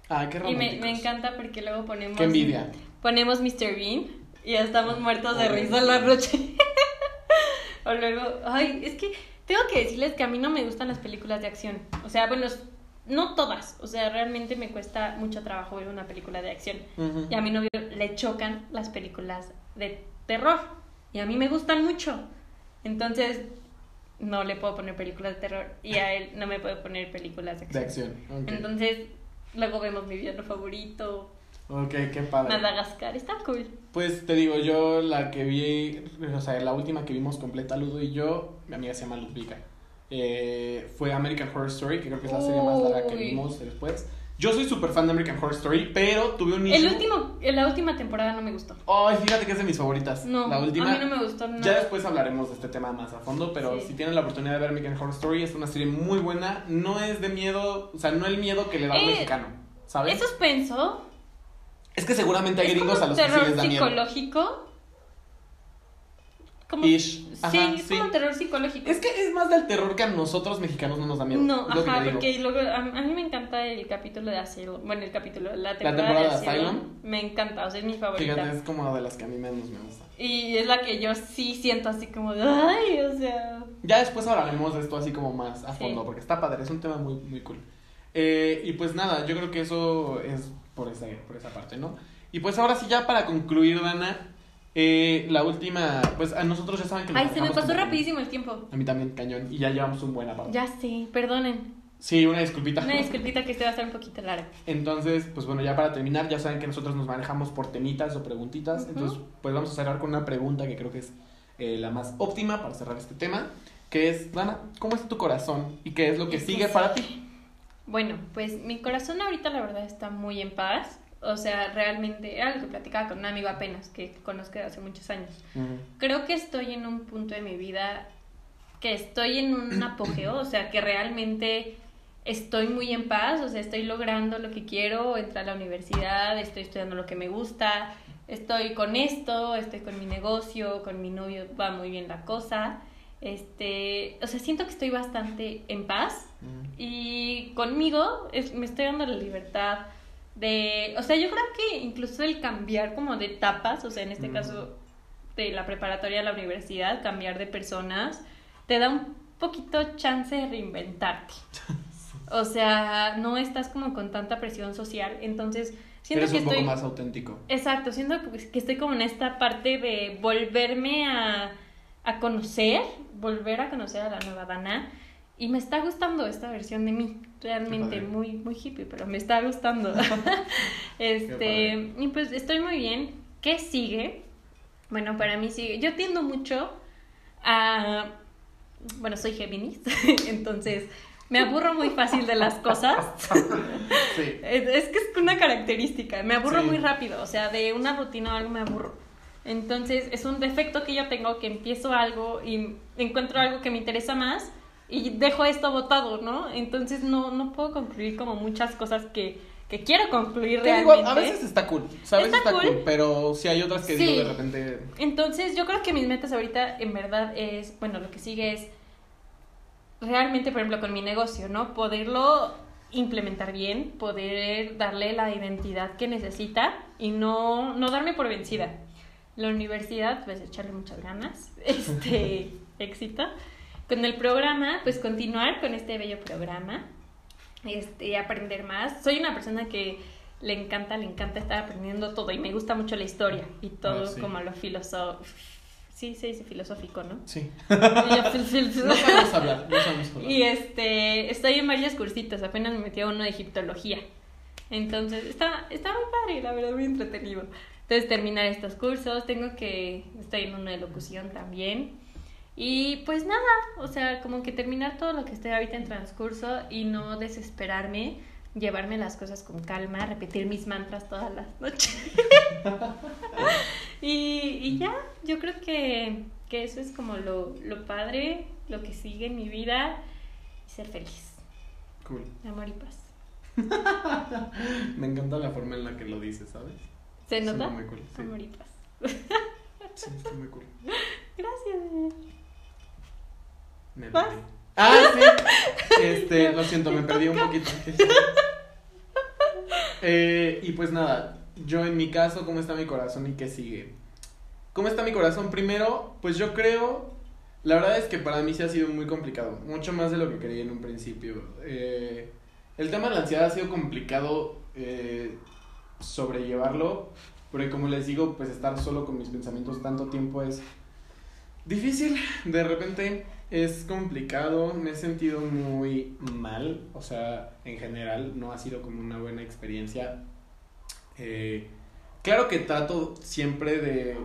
Ay, qué Y me, románticos. me encanta porque luego ponemos. Qué envidia. Ponemos Mr. Bean y ya estamos muertos de risa en la noche. [LAUGHS] o luego. Ay, es que tengo que decirles que a mí no me gustan las películas de acción. O sea, bueno, no todas. O sea, realmente me cuesta mucho trabajo ver una película de acción. Y a mi novio le chocan las películas de terror. Y a mí me gustan mucho. Entonces, no le puedo poner películas de terror. Y a él no me puedo poner películas de De acción. Entonces, luego vemos mi villano favorito, Ok, qué padre. Madagascar. Está cool. Pues te digo, yo la que vi, o sea, la última que vimos completa, Ludo y yo, mi amiga se llama Ludvika. Eh, fue American Horror Story, que creo que es la serie más larga que vimos después. Yo soy súper fan de American Horror Story, pero tuve un El issue- último, la última temporada no me gustó. Ay, fíjate que es de mis favoritas. No, la última. a mí no me gustó nada. Ya después hablaremos de este tema más a fondo, pero Sí. si tienen la oportunidad de ver American Horror Story, es una serie muy buena. No es de miedo, o sea, no el miedo que le da a un Eh, mexicano, ¿sabes? ¿Es suspenso? Es que seguramente hay ¿Es gringos como a los que sí les da miedo. psicológico? Como... Ish. Ajá, sí, es sí. como terror psicológico. Es que es más del terror que a nosotros mexicanos no nos da miedo. No, ajá, porque luego a, a mí me encanta el capítulo de Asylum. Bueno, el capítulo, la temporada, temporada de de Asylum. Me encanta, o sea, es mi favorita. Fíjate, es como de las que a mí menos me gusta. Y es la que yo sí siento así como, de, ay, o sea. Ya después hablaremos de esto así como más a Sí. fondo, porque está padre, es un tema muy, muy cool. Eh, y pues nada, yo creo que eso es por esa, por esa parte, ¿no? Y pues ahora sí, ya para concluir, Dana, eh, la última, pues a nosotros ya saben que nos Ay, se me pasó rapidísimo el tiempo. A mí también, cañón, y ya llevamos un buen aparato. Ya sé, perdonen. Sí, una disculpita. Una disculpita que este va a estar un poquito largo. Entonces, pues bueno, ya para terminar, ya saben que nosotros nos manejamos por temitas o preguntitas. Entonces, pues vamos a cerrar con una pregunta que creo que es eh, la más óptima para cerrar este tema. Que es, Dana, ¿cómo está tu corazón? ¿Y qué es lo que ¿Y qué sigue para ti? Bueno, pues mi corazón ahorita la verdad está muy en paz. O sea, realmente era lo que platicaba con un amigo apenas que conozco de hace muchos años. Creo que estoy en un punto de mi vida que estoy en un [CLEARS THROAT] apogeo, o sea, que realmente estoy muy en paz, o sea, estoy logrando lo que quiero, entrar a la universidad, estoy estudiando lo que me gusta, estoy con esto, estoy con mi negocio, con mi novio, va muy bien la cosa. Este, o sea, siento que estoy bastante en paz y conmigo es- me estoy dando la libertad de, o sea, yo creo que incluso el cambiar como de etapas, o sea, en este Mm. caso de la preparatoria a la universidad, cambiar de personas, te da un poquito chance de reinventarte. [LAUGHS] O sea, no estás como con tanta presión social, entonces siento Eres que un poco estoy más auténtico. Exacto, siento que que estoy como en esta parte de volverme a, a conocer, volver a conocer a la nueva Dana. Y me está gustando esta versión de mí, realmente muy, muy hippie, pero me está gustando. [LAUGHS] este, y pues estoy muy bien. ¿Qué sigue? Bueno, para mí sigue. Yo tiendo mucho a. Bueno, soy Géminis, [LAUGHS] entonces me aburro muy fácil de las cosas. Sí. [LAUGHS] Es, es que es una característica, me aburro Sí. muy rápido, o sea, de una rutina o algo me aburro. Entonces es un defecto que yo tengo que empiezo algo y encuentro algo que me interesa más y dejo esto botado, ¿no? Entonces no, no puedo concluir como muchas cosas que, que quiero concluir Te digo, realmente. a veces está cool, ¿sabes? Está Está, cool. cool. pero si hay otras que Sí. digo de repente. Entonces, yo creo que mis metas ahorita, en verdad, es, bueno, lo que sigue es realmente, por ejemplo, con mi negocio, ¿no? Poderlo implementar bien, poder darle la identidad que necesita y no, no darme por vencida. La universidad, pues echarle muchas ganas, [LAUGHS] este, éxito. Con el programa, pues continuar con este bello programa, este, aprender más. Soy una persona que le encanta, le encanta estar aprendiendo todo y me gusta mucho la historia y todo Ah, sí. como lo filosófico. Sí, se dice filosófico, ¿no? Sí. No sabemos hablar, no sabemos hablar. y este, estoy en varios cursitos, apenas me metí a uno de egiptología. Entonces, está, está muy padre, la verdad, muy entretenido. Entonces, terminar estos cursos, tengo que, estoy en uno de locución también. Y pues nada, o sea, como que terminar todo lo que estoy ahorita en transcurso y no desesperarme, llevarme las cosas con calma, repetir mis mantras todas las noches. [LAUGHS] y, y ya, yo creo que, que eso es como lo, lo padre, lo que sigue en mi vida y ser feliz. Cool. Amor y paz. [LAUGHS] Me encanta la forma en la que lo dices, ¿sabes? ¿Se nota? muy cool, sí. Amor y paz. Sí, está muy cool. [LAUGHS] Me ¿Vas? perdí. Ah, sí. [LAUGHS] Este, lo siento, me perdí un poquito. [LAUGHS] Eh, y pues nada, yo en mi caso, ¿cómo está mi corazón y qué sigue? ¿Cómo está mi corazón? Primero, pues yo creo, la verdad es que para mí sí ha sido muy complicado, mucho más de lo que creí en un principio. Eh, el tema de la ansiedad ha sido complicado eh, sobrellevarlo, porque como les digo, pues estar solo con mis pensamientos tanto tiempo es difícil, de repente es complicado, me he sentido muy mal, o sea, en general no ha sido como una buena experiencia. Eh, claro que trato siempre de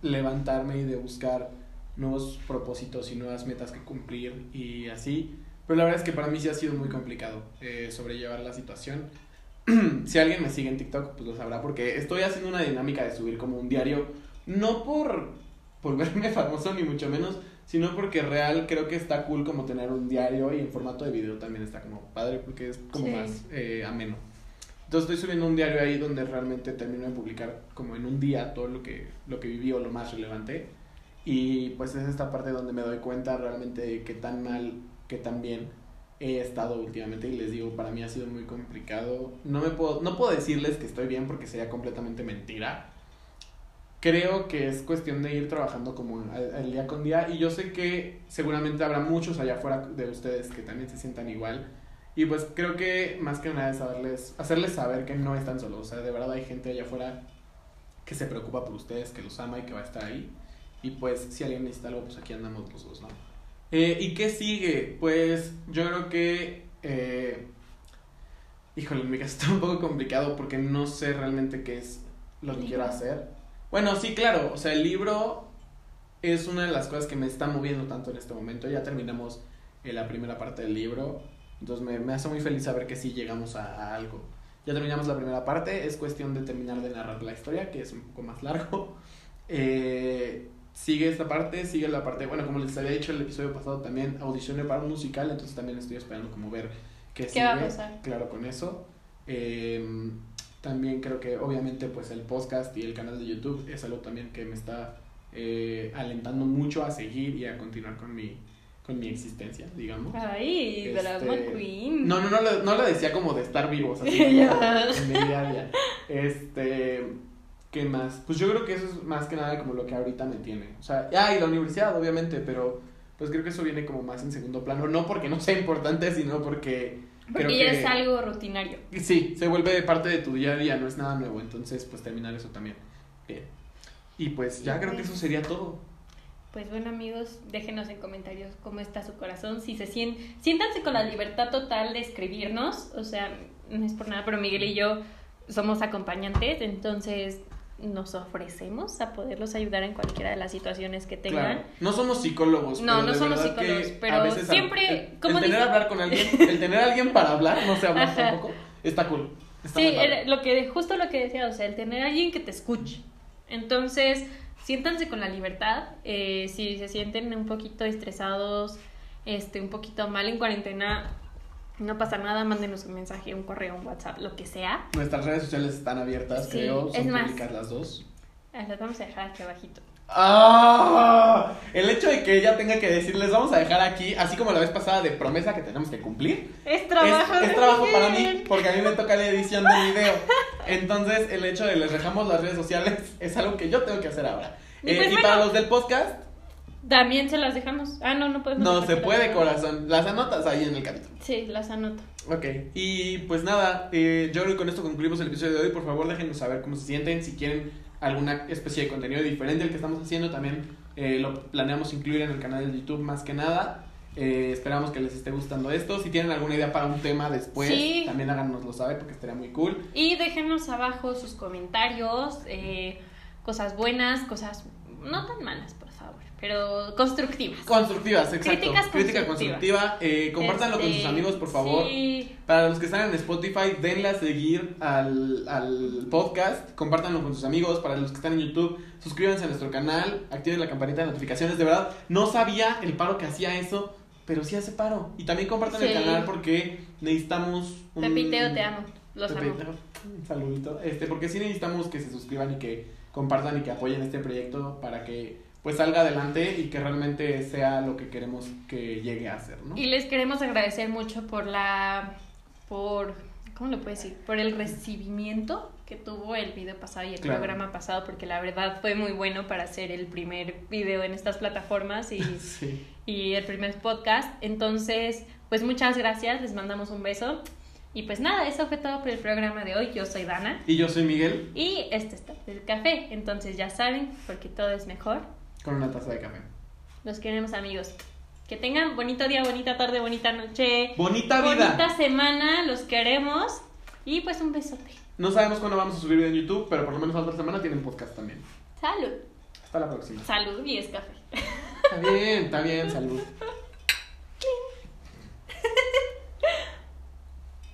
levantarme y de buscar nuevos propósitos y nuevas metas que cumplir y así, pero la verdad es que para mí sí ha sido muy complicado eh, sobrellevar la situación. [CLEARS THROAT] si alguien me sigue en TikTok, pues lo sabrá, porque estoy haciendo una dinámica de subir como un diario, no por volverme [LAUGHS] famoso ni mucho menos, sino porque real creo que está cool como tener un diario y en formato de video también está como padre porque es como Sí. más eh, ameno. Entonces estoy subiendo un diario ahí donde realmente termino de publicar como en un día todo lo que, lo que viví o lo más relevante. Y pues es esta parte donde me doy cuenta realmente de qué tan mal, qué tan bien he estado últimamente. Y les digo, para mí ha sido muy complicado. No, me puedo, no puedo decirles que estoy bien porque sería completamente mentira. Creo que es cuestión de ir trabajando como al día con día. Y yo sé que seguramente habrá muchos allá afuera de ustedes que también se sientan igual. Y pues creo que más que nada es saberles, hacerles saber que no están solos. O sea, de verdad hay gente allá afuera que se preocupa por ustedes, que los ama y que va a estar ahí. Y pues si alguien necesita algo, pues aquí andamos los dos, ¿no? Eh, ¿Y qué sigue? Pues yo creo que... Eh, híjole, mi caso [LAUGHS] está un poco complicado porque no sé realmente qué es lo que quiero hacer. Bueno, sí, claro. O sea, el libro es una de las cosas que me está moviendo tanto en este momento. Ya terminamos eh, la primera parte del libro. Entonces me, me hace muy feliz saber que sí llegamos a, a algo. Ya terminamos la primera parte. Es cuestión de terminar de narrar la historia, que es un poco más largo. [LAUGHS] Eh, sigue esta parte, sigue la parte, bueno, como les había dicho el episodio pasado, también audicioné para un musical, entonces también estoy esperando como ver qué, ¿Qué va a sigue. pasar? Claro, con eso. Eh, también creo que obviamente pues el podcast y el canal de YouTube es algo también que me está eh, alentando mucho a seguir y a continuar con mi, con mi existencia, digamos. Ay, Este, drama queen. No, no, no, lo- no lo decía como de estar vivos, [LAUGHS] así en mi día a día. Este, ¿qué más? Pues yo creo que eso es más que nada como lo que ahorita me tiene. O sea, ah, y la universidad, obviamente, pero pues creo que eso viene como más en segundo plano. No porque no sea importante, sino porque Porque creo ya que- es algo rutinario. Sí, se vuelve parte de tu día a día, no es nada nuevo. Entonces, pues terminar eso también. Bien. Y pues ya Y creo que pues- eso sería todo. Pues bueno amigos, déjenos en comentarios cómo está su corazón, si se sienten, siéntanse con la libertad total de escribirnos, o sea, no es por nada, pero Miguel y yo somos acompañantes, entonces nos ofrecemos a poderlos ayudar en cualquiera de las situaciones que tengan. Claro. No somos psicólogos. No, pero no somos psicólogos, pero veces siempre, el, ¿cómo el tener hablar con alguien, el tener a alguien para hablar, no sé hablar Ajá. tampoco, está cool. Está Sí, lo que justo lo que decía, o sea, el tener a alguien que te escuche. Entonces, siéntanse con la libertad. Eh, si se sienten un poquito estresados, este, un poquito mal en cuarentena, no pasa nada, mándenos un mensaje, un correo, un WhatsApp, lo que sea. Nuestras redes sociales están abiertas, Sí, creo. es Son más. públicas las dos. Ah, Las vamos a dejar aquí abajito. ¡Ah! El hecho de que ella tenga que decirles, vamos a dejar aquí, así como la vez pasada de promesa que tenemos que cumplir. Es trabajo. es, es trabajo para mí, porque a mí me toca la edición del video. Entonces, el hecho de les dejamos las redes sociales [LAUGHS] es algo que yo tengo que hacer ahora. Y Eh, pues y para los del podcast, También se las dejamos. Ah, no, no podemos. no se puede, corazón. Las anotas ahí en el capítulo. Sí, las anoto. Ok, y pues nada, eh, yo creo que con esto concluimos el episodio de hoy. Por favor, déjenos saber cómo se sienten, si quieren alguna especie de contenido diferente al que estamos haciendo, también eh, lo planeamos incluir en el canal de YouTube más que nada. Eh, esperamos que les esté gustando esto. Si tienen alguna idea para un tema después, Sí. también háganoslo saber porque estaría muy cool. Y déjenos abajo sus comentarios, eh, cosas buenas, cosas no tan malas, por favor, pero constructivas. Constructivas, exacto. Críticas Crítica constructiva. Eh, compártanlo con Este, sus amigos, por favor. Sí, Para los que están en Spotify, denle a seguir al, al podcast, compártanlo con sus amigos. Para los que están en YouTube, suscríbanse a nuestro canal, activen la campanita de notificaciones. De verdad, no sabía el paro que hacía eso, pero sí hace paro. Y también compartan el canal porque necesitamos un... Pepiteo, te amo. Los amo. Un saludito. Este, porque sí necesitamos que se suscriban y que compartan y que apoyen este proyecto para que pues salga adelante y que realmente sea lo que queremos que llegue a ser, ¿no? Y les queremos agradecer mucho por la. por. ¿Cómo lo puedo decir? Por el recibimiento que tuvo el video pasado y el Claro. programa pasado, porque la verdad fue muy bueno para hacer el primer video en estas plataformas y, [LAUGHS] Sí. y el primer podcast. Entonces, pues muchas gracias, les mandamos un beso. Y pues nada, eso fue todo por el programa de hoy. Yo soy Dana Y yo soy Miguel y este está el café. Entonces ya saben, porque todo es mejor con una taza de café. Los queremos amigos. Que tengan bonito día, bonita tarde, bonita noche. Bonita vida. Bonita semana, los queremos. Y pues un besote. No sabemos cuándo vamos a subir video en YouTube, pero por lo menos la otra semana tienen podcast también. Salud. Hasta la próxima. Salud y es café. Está bien, está bien, salud. [LAUGHS]